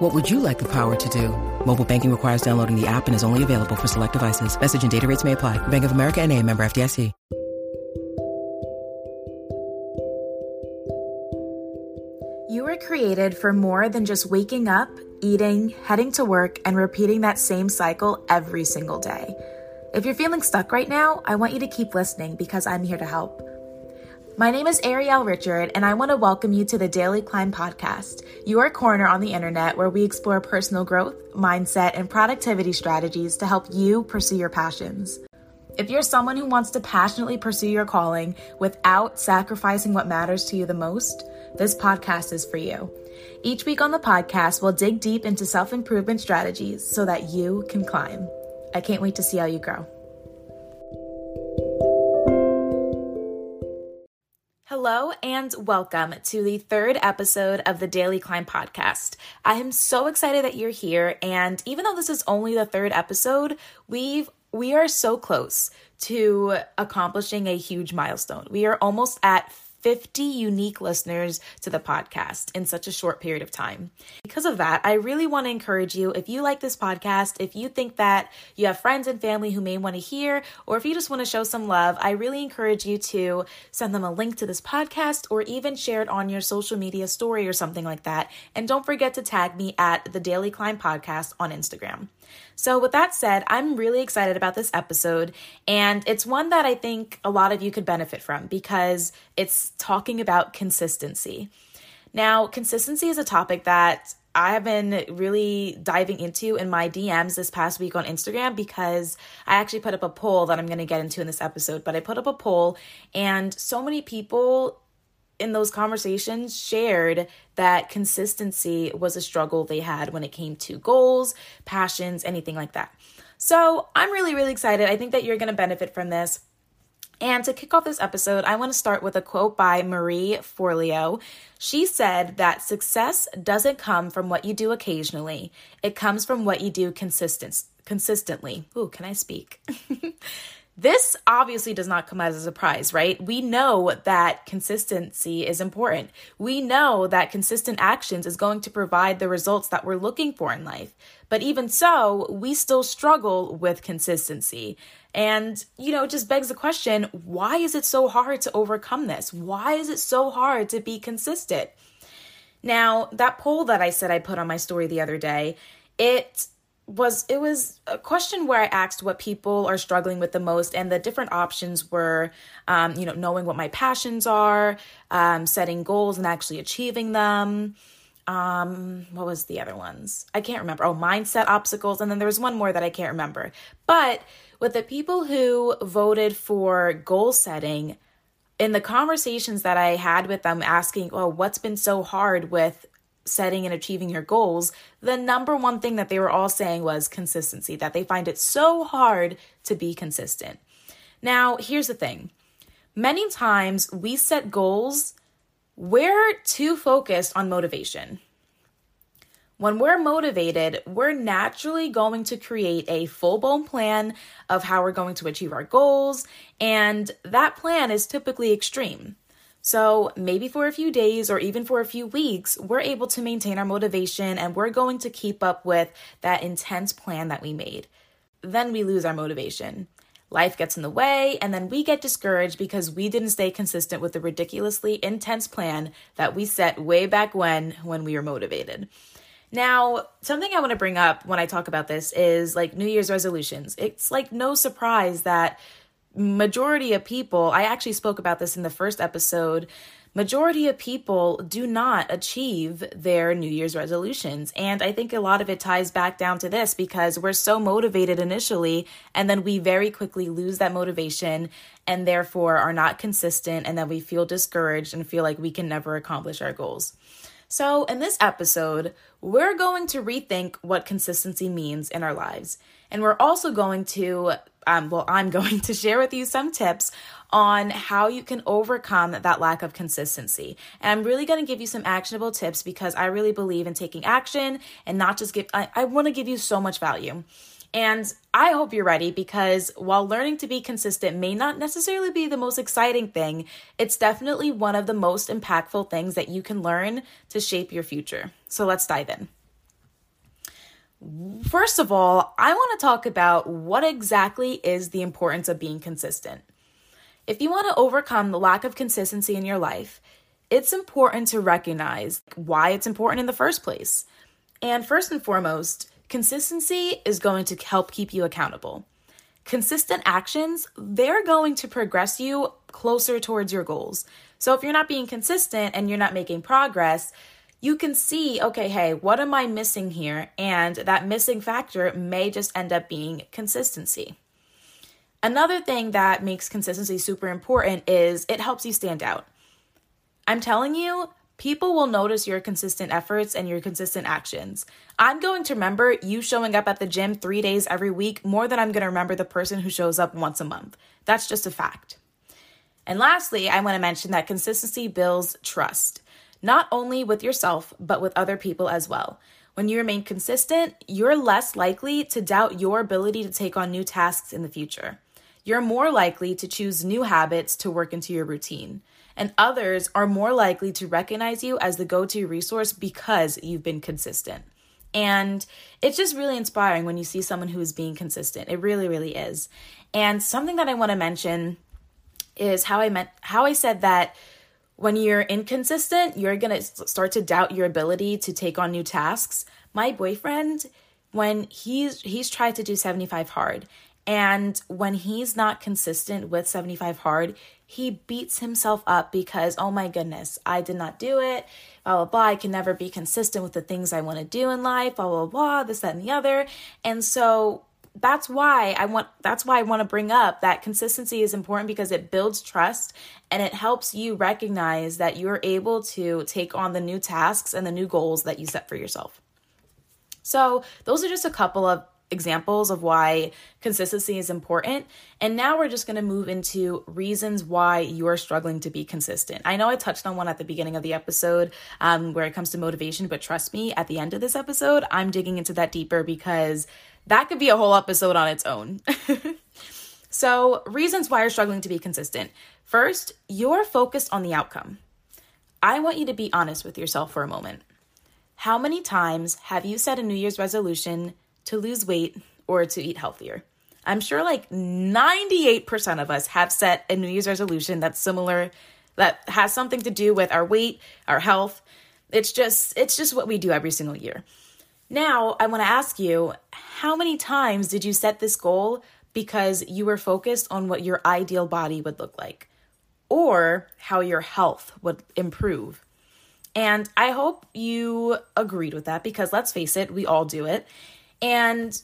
What would you like the power to do? Mobile banking requires downloading the app and is only available for select devices. Message and data rates may apply. Bank of America and a member FDIC. You were created for more than just waking up, eating, heading to work, and repeating that same cycle every single day. If you're feeling stuck right now, I want you to keep listening because I'm here to help. My name is Ariel Richard, and I want to welcome you to the Daily Climb podcast, your corner on the internet where we explore personal growth, mindset, and productivity strategies to help you pursue your passions. If you're someone who wants to passionately pursue your calling without sacrificing what matters to you the most, this podcast is for you. Each week on the podcast, we'll dig deep into self improvement strategies so that you can climb. I can't wait to see how you grow. Hello and welcome to the third episode of the Daily Climb podcast. I am so excited that you're here and even though this is only the third episode, we've we are so close to accomplishing a huge milestone. We are almost at 50 unique listeners to the podcast in such a short period of time. Because of that, I really want to encourage you if you like this podcast, if you think that you have friends and family who may want to hear, or if you just want to show some love, I really encourage you to send them a link to this podcast or even share it on your social media story or something like that. And don't forget to tag me at the Daily Climb Podcast on Instagram. So, with that said, I'm really excited about this episode, and it's one that I think a lot of you could benefit from because it's talking about consistency. Now, consistency is a topic that I have been really diving into in my DMs this past week on Instagram because I actually put up a poll that I'm going to get into in this episode. But I put up a poll, and so many people in those conversations shared that consistency was a struggle they had when it came to goals, passions, anything like that. So I'm really, really excited. I think that you're going to benefit from this. And to kick off this episode, I want to start with a quote by Marie Forleo. She said that success doesn't come from what you do occasionally, it comes from what you do consistent, consistently. Ooh, can I speak? This obviously does not come as a surprise, right? We know that consistency is important. We know that consistent actions is going to provide the results that we're looking for in life. But even so, we still struggle with consistency. And, you know, it just begs the question why is it so hard to overcome this? Why is it so hard to be consistent? Now, that poll that I said I put on my story the other day, it was it was a question where I asked what people are struggling with the most, and the different options were, um, you know, knowing what my passions are, um, setting goals and actually achieving them. Um, what was the other ones? I can't remember. Oh, mindset obstacles, and then there was one more that I can't remember. But with the people who voted for goal setting, in the conversations that I had with them, asking, "Oh, what's been so hard with setting and achieving your goals, the number one thing that they were all saying was consistency, that they find it so hard to be consistent. Now, here's the thing many times we set goals, we're too focused on motivation. When we're motivated, we're naturally going to create a full blown plan of how we're going to achieve our goals, and that plan is typically extreme. So, maybe for a few days or even for a few weeks, we're able to maintain our motivation and we're going to keep up with that intense plan that we made. Then we lose our motivation. Life gets in the way, and then we get discouraged because we didn't stay consistent with the ridiculously intense plan that we set way back when when we were motivated. Now, something I want to bring up when I talk about this is like New Year's resolutions. It's like no surprise that majority of people, I actually spoke about this in the first episode, majority of people do not achieve their New Year's resolutions. And I think a lot of it ties back down to this because we're so motivated initially and then we very quickly lose that motivation and therefore are not consistent and then we feel discouraged and feel like we can never accomplish our goals. So, in this episode, we're going to rethink what consistency means in our lives. And we're also going to um, well, I'm going to share with you some tips on how you can overcome that lack of consistency. And I'm really going to give you some actionable tips because I really believe in taking action and not just give, I, I want to give you so much value. And I hope you're ready because while learning to be consistent may not necessarily be the most exciting thing, it's definitely one of the most impactful things that you can learn to shape your future. So let's dive in. First of all, I want to talk about what exactly is the importance of being consistent. If you want to overcome the lack of consistency in your life, it's important to recognize why it's important in the first place. And first and foremost, consistency is going to help keep you accountable. Consistent actions, they're going to progress you closer towards your goals. So if you're not being consistent and you're not making progress, you can see, okay, hey, what am I missing here? And that missing factor may just end up being consistency. Another thing that makes consistency super important is it helps you stand out. I'm telling you, people will notice your consistent efforts and your consistent actions. I'm going to remember you showing up at the gym three days every week more than I'm going to remember the person who shows up once a month. That's just a fact. And lastly, I want to mention that consistency builds trust not only with yourself, but with other people as well. When you remain consistent, you're less likely to doubt your ability to take on new tasks in the future. You're more likely to choose new habits to work into your routine. And others are more likely to recognize you as the go to resource because you've been consistent. And it's just really inspiring when you see someone who is being consistent. It really, really is. And something that I want to mention is how I meant how I said that when you're inconsistent, you're going to start to doubt your ability to take on new tasks. My boyfriend, when he's he's tried to do 75 hard, and when he's not consistent with 75 hard, he beats himself up because, oh my goodness, I did not do it. Blah, blah, blah. I can never be consistent with the things I want to do in life. Blah, blah, blah. This, that, and the other. And so that's why I want that's why I want to bring up that consistency is important because it builds trust and it helps you recognize that you're able to take on the new tasks and the new goals that you set for yourself. So, those are just a couple of examples of why consistency is important. And now we're just going to move into reasons why you're struggling to be consistent. I know I touched on one at the beginning of the episode um, where it comes to motivation, but trust me, at the end of this episode, I'm digging into that deeper because that could be a whole episode on its own. so, reasons why you're struggling to be consistent. First, you're focused on the outcome. I want you to be honest with yourself for a moment. How many times have you set a New Year's resolution to lose weight or to eat healthier? I'm sure like 98% of us have set a New Year's resolution that's similar that has something to do with our weight, our health. It's just it's just what we do every single year. Now, I want to ask you how many times did you set this goal because you were focused on what your ideal body would look like or how your health would improve? And I hope you agreed with that because let's face it, we all do it. And,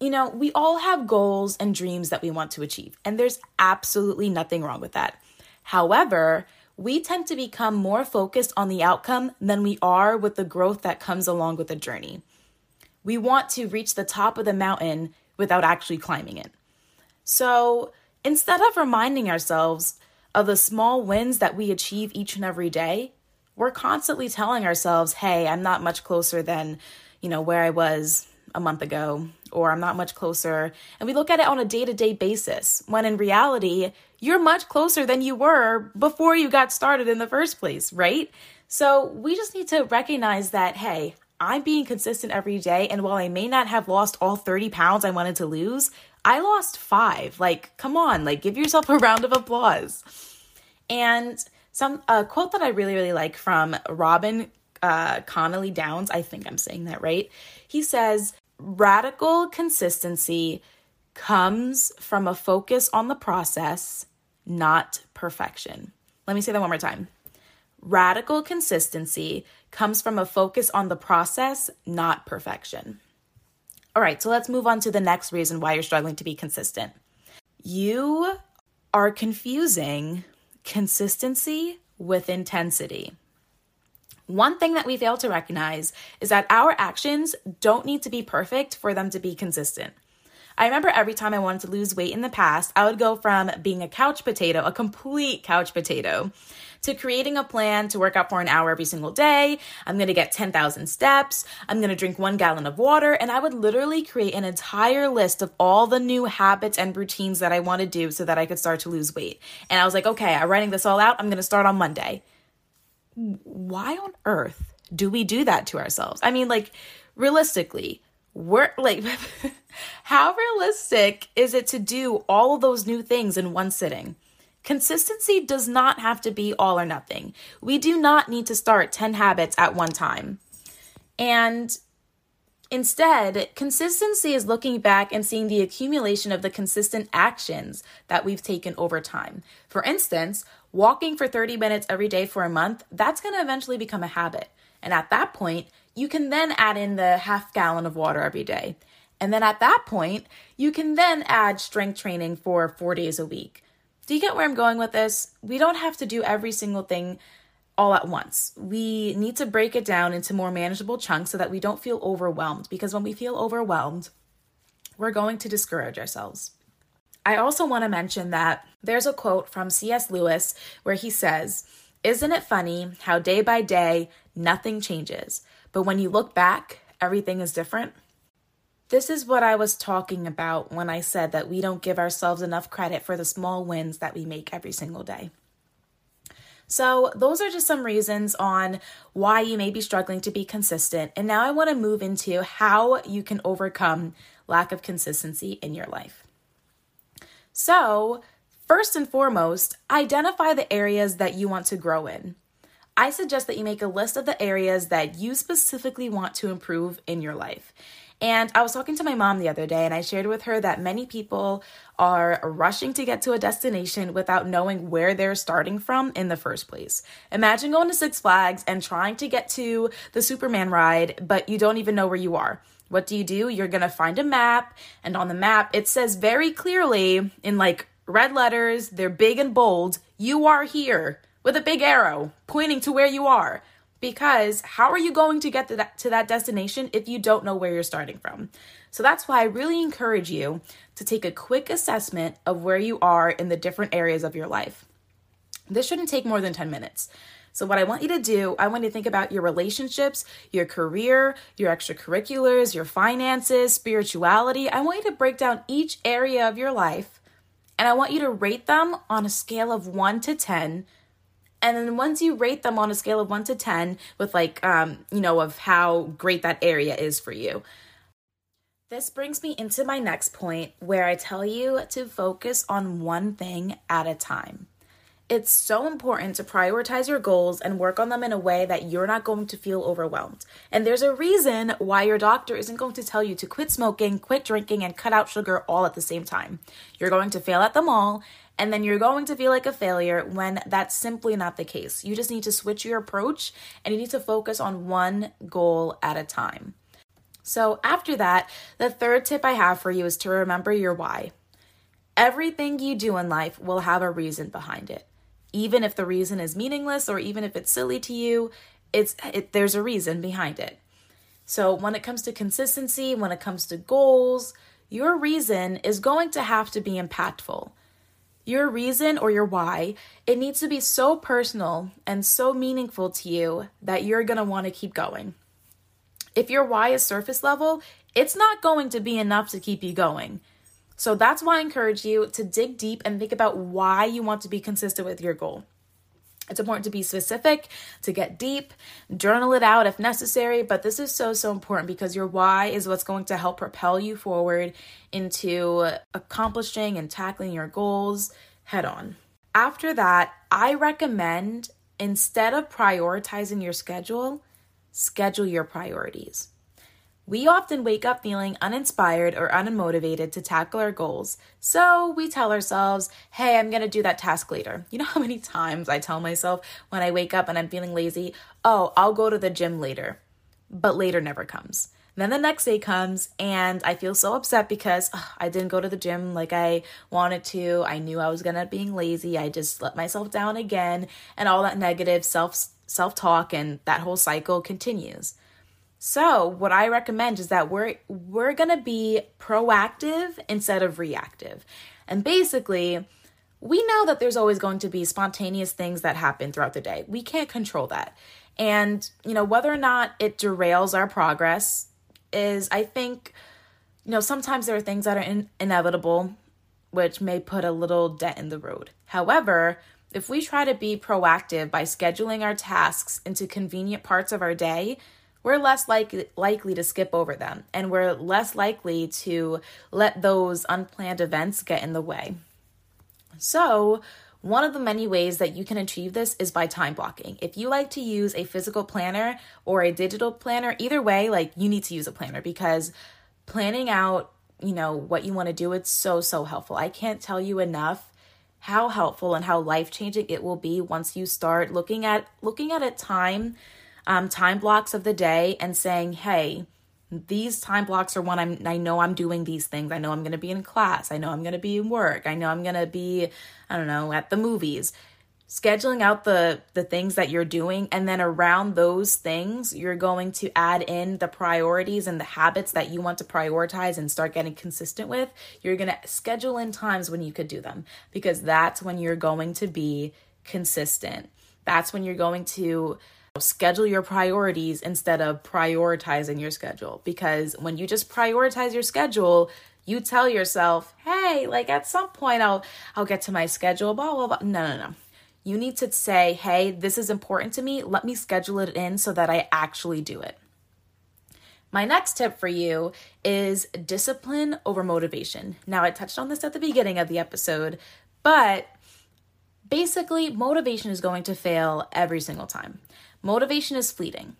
you know, we all have goals and dreams that we want to achieve, and there's absolutely nothing wrong with that. However, we tend to become more focused on the outcome than we are with the growth that comes along with the journey. We want to reach the top of the mountain without actually climbing it. So instead of reminding ourselves of the small wins that we achieve each and every day, we're constantly telling ourselves, hey, I'm not much closer than, you know, where I was a month ago, or I'm not much closer. And we look at it on a day to day basis, when in reality, you're much closer than you were before you got started in the first place, right? So we just need to recognize that, hey, I'm being consistent every day. And while I may not have lost all 30 pounds I wanted to lose, I lost five. Like, come on, like, give yourself a round of applause. And some a quote that I really, really like from Robin uh, Connolly Downs, I think I'm saying that right. He says, radical consistency comes from a focus on the process, not perfection. Let me say that one more time. Radical consistency comes from a focus on the process, not perfection. All right, so let's move on to the next reason why you're struggling to be consistent. You are confusing consistency with intensity. One thing that we fail to recognize is that our actions don't need to be perfect for them to be consistent. I remember every time I wanted to lose weight in the past, I would go from being a couch potato, a complete couch potato, to creating a plan to work out for an hour every single day. I'm going to get 10,000 steps. I'm going to drink one gallon of water. And I would literally create an entire list of all the new habits and routines that I want to do so that I could start to lose weight. And I was like, okay, I'm writing this all out. I'm going to start on Monday. Why on earth do we do that to ourselves? I mean, like, realistically, we're like, how realistic is it to do all of those new things in one sitting? Consistency does not have to be all or nothing. We do not need to start 10 habits at one time. And instead, consistency is looking back and seeing the accumulation of the consistent actions that we've taken over time. For instance, walking for 30 minutes every day for a month, that's going to eventually become a habit. And at that point, you can then add in the half gallon of water every day. And then at that point, you can then add strength training for four days a week. Do you get where I'm going with this? We don't have to do every single thing all at once. We need to break it down into more manageable chunks so that we don't feel overwhelmed because when we feel overwhelmed, we're going to discourage ourselves. I also want to mention that there's a quote from C.S. Lewis where he says, Isn't it funny how day by day nothing changes, but when you look back, everything is different? This is what I was talking about when I said that we don't give ourselves enough credit for the small wins that we make every single day. So, those are just some reasons on why you may be struggling to be consistent. And now I want to move into how you can overcome lack of consistency in your life. So, first and foremost, identify the areas that you want to grow in. I suggest that you make a list of the areas that you specifically want to improve in your life. And I was talking to my mom the other day, and I shared with her that many people are rushing to get to a destination without knowing where they're starting from in the first place. Imagine going to Six Flags and trying to get to the Superman ride, but you don't even know where you are. What do you do? You're gonna find a map, and on the map, it says very clearly in like red letters, they're big and bold, you are here with a big arrow pointing to where you are because how are you going to get to that, to that destination if you don't know where you're starting from? So that's why I really encourage you to take a quick assessment of where you are in the different areas of your life. This shouldn't take more than 10 minutes. So, what I want you to do, I want you to think about your relationships, your career, your extracurriculars, your finances, spirituality. I want you to break down each area of your life and I want you to rate them on a scale of 1 to 10 and then once you rate them on a scale of 1 to 10 with like um you know of how great that area is for you this brings me into my next point where I tell you to focus on one thing at a time. It's so important to prioritize your goals and work on them in a way that you're not going to feel overwhelmed. And there's a reason why your doctor isn't going to tell you to quit smoking, quit drinking, and cut out sugar all at the same time. You're going to fail at them all, and then you're going to feel like a failure when that's simply not the case. You just need to switch your approach and you need to focus on one goal at a time. So, after that, the third tip I have for you is to remember your why. Everything you do in life will have a reason behind it. Even if the reason is meaningless or even if it's silly to you, it's it, there's a reason behind it. So, when it comes to consistency, when it comes to goals, your reason is going to have to be impactful your reason or your why, it needs to be so personal and so meaningful to you that you're going to want to keep going. If your why is surface level, it's not going to be enough to keep you going. So that's why I encourage you to dig deep and think about why you want to be consistent with your goal. It's important to be specific, to get deep, journal it out if necessary, but this is so, so important because your why is what's going to help propel you forward into accomplishing and tackling your goals head on. After that, I recommend instead of prioritizing your schedule, schedule your priorities. We often wake up feeling uninspired or unmotivated to tackle our goals. So we tell ourselves, hey, I'm going to do that task later. You know how many times I tell myself when I wake up and I'm feeling lazy, oh, I'll go to the gym later. But later never comes. Then the next day comes and I feel so upset because ugh, I didn't go to the gym like I wanted to. I knew I was going to being lazy. I just let myself down again and all that negative self self-talk and that whole cycle continues. So, what I recommend is that we're we're going to be proactive instead of reactive. And basically, we know that there's always going to be spontaneous things that happen throughout the day. We can't control that. And, you know, whether or not it derails our progress is I think you know, sometimes there are things that are in- inevitable which may put a little dent in the road. However, if we try to be proactive by scheduling our tasks into convenient parts of our day, we're less like, likely to skip over them and we're less likely to let those unplanned events get in the way. So, one of the many ways that you can achieve this is by time blocking. If you like to use a physical planner or a digital planner, either way, like you need to use a planner because planning out, you know, what you want to do, it's so, so helpful. I can't tell you enough how helpful and how life-changing it will be once you start looking at looking at a time um, time blocks of the day and saying, hey, these time blocks are when I'm I know I'm doing these things. I know I'm going to be in class. I know I'm going to be in work. I know I'm going to be I don't know, at the movies. Scheduling out the the things that you're doing and then around those things, you're going to add in the priorities and the habits that you want to prioritize and start getting consistent with. You're going to schedule in times when you could do them because that's when you're going to be consistent. That's when you're going to schedule your priorities instead of prioritizing your schedule. Because when you just prioritize your schedule, you tell yourself, "Hey, like at some point I'll I'll get to my schedule." Blah blah blah. No, no, no. You need to say, "Hey, this is important to me. Let me schedule it in so that I actually do it." My next tip for you is discipline over motivation. Now, I touched on this at the beginning of the episode, but basically, motivation is going to fail every single time. Motivation is fleeting.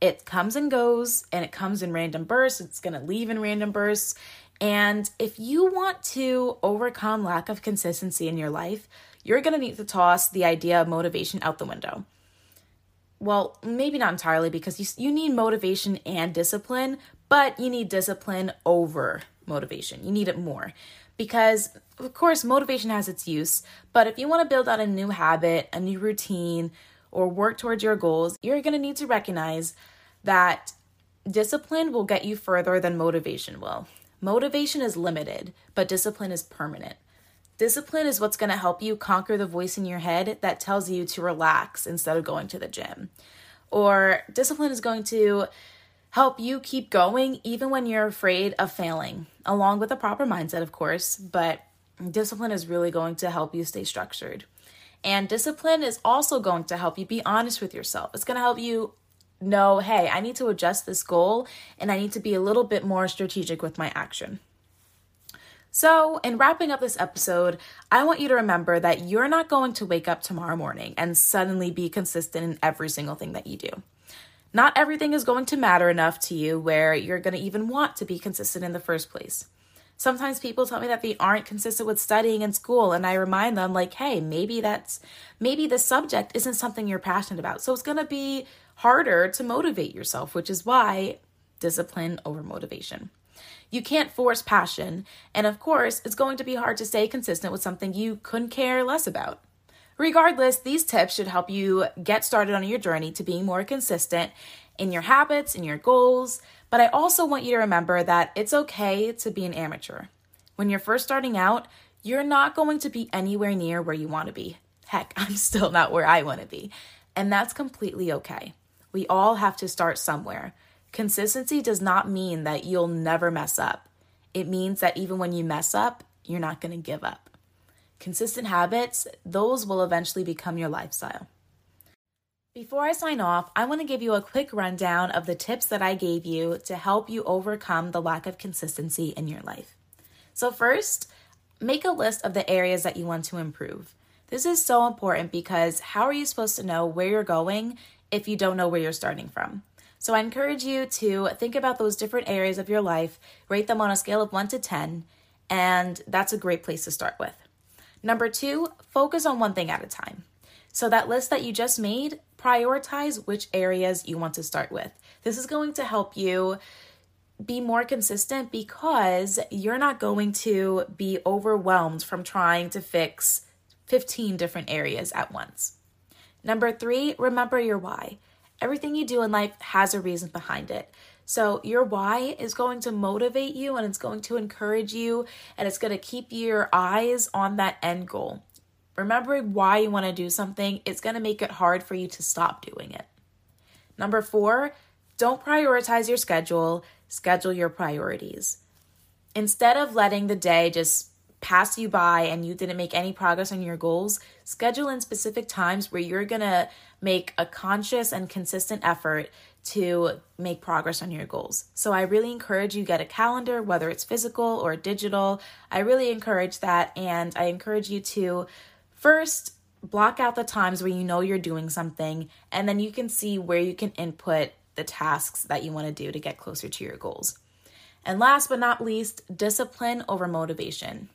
It comes and goes, and it comes in random bursts. It's going to leave in random bursts. And if you want to overcome lack of consistency in your life, you're going to need to toss the idea of motivation out the window. Well, maybe not entirely because you, you need motivation and discipline, but you need discipline over motivation. You need it more because, of course, motivation has its use, but if you want to build out a new habit, a new routine, or work towards your goals, you're going to need to recognize that discipline will get you further than motivation will. Motivation is limited, but discipline is permanent. Discipline is what's going to help you conquer the voice in your head that tells you to relax instead of going to the gym. Or discipline is going to help you keep going even when you're afraid of failing, along with a proper mindset, of course. But discipline is really going to help you stay structured. And discipline is also going to help you be honest with yourself. It's going to help you know, hey, I need to adjust this goal and I need to be a little bit more strategic with my action. So, in wrapping up this episode, I want you to remember that you're not going to wake up tomorrow morning and suddenly be consistent in every single thing that you do. Not everything is going to matter enough to you where you're going to even want to be consistent in the first place. Sometimes people tell me that they aren't consistent with studying in school, and I remind them, like, hey, maybe that's maybe the subject isn't something you're passionate about. So it's going to be harder to motivate yourself, which is why discipline over motivation. You can't force passion, and of course, it's going to be hard to stay consistent with something you couldn't care less about. Regardless, these tips should help you get started on your journey to being more consistent in your habits, in your goals, but I also want you to remember that it's okay to be an amateur. When you're first starting out, you're not going to be anywhere near where you want to be. Heck, I'm still not where I want to be. And that's completely okay. We all have to start somewhere. Consistency does not mean that you'll never mess up. It means that even when you mess up, you're not going to give up. Consistent habits, those will eventually become your lifestyle. Before I sign off, I want to give you a quick rundown of the tips that I gave you to help you overcome the lack of consistency in your life. So, first, make a list of the areas that you want to improve. This is so important because how are you supposed to know where you're going if you don't know where you're starting from? So, I encourage you to think about those different areas of your life, rate them on a scale of 1 to 10, and that's a great place to start with. Number two, focus on one thing at a time. So, that list that you just made, prioritize which areas you want to start with. This is going to help you be more consistent because you're not going to be overwhelmed from trying to fix 15 different areas at once. Number three, remember your why. Everything you do in life has a reason behind it. So, your why is going to motivate you and it's going to encourage you and it's going to keep your eyes on that end goal. Remembering why you want to do something, it's going to make it hard for you to stop doing it. Number four, don't prioritize your schedule, schedule your priorities. Instead of letting the day just pass you by and you didn't make any progress on your goals, schedule in specific times where you're gonna make a conscious and consistent effort to make progress on your goals. So I really encourage you get a calendar whether it's physical or digital. I really encourage that and I encourage you to first block out the times where you know you're doing something and then you can see where you can input the tasks that you want to do to get closer to your goals. And last but not least, discipline over motivation.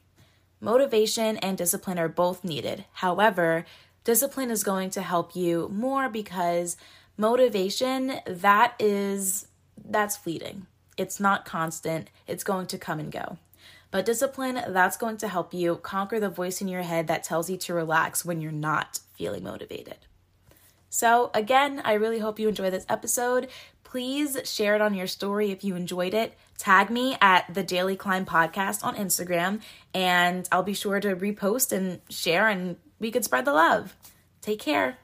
Motivation and discipline are both needed. However, discipline is going to help you more because motivation that is that's fleeting. It's not constant. It's going to come and go. But discipline, that's going to help you conquer the voice in your head that tells you to relax when you're not feeling motivated. So, again, I really hope you enjoy this episode. Please share it on your story if you enjoyed it. Tag me at the Daily Climb Podcast on Instagram, and I'll be sure to repost and share, and we could spread the love. Take care.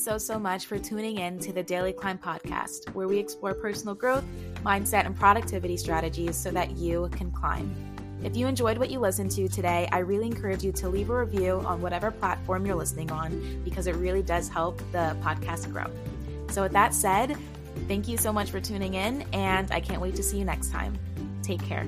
So, so much for tuning in to the Daily Climb Podcast, where we explore personal growth, mindset, and productivity strategies so that you can climb. If you enjoyed what you listened to today, I really encourage you to leave a review on whatever platform you're listening on because it really does help the podcast grow. So, with that said, thank you so much for tuning in, and I can't wait to see you next time. Take care.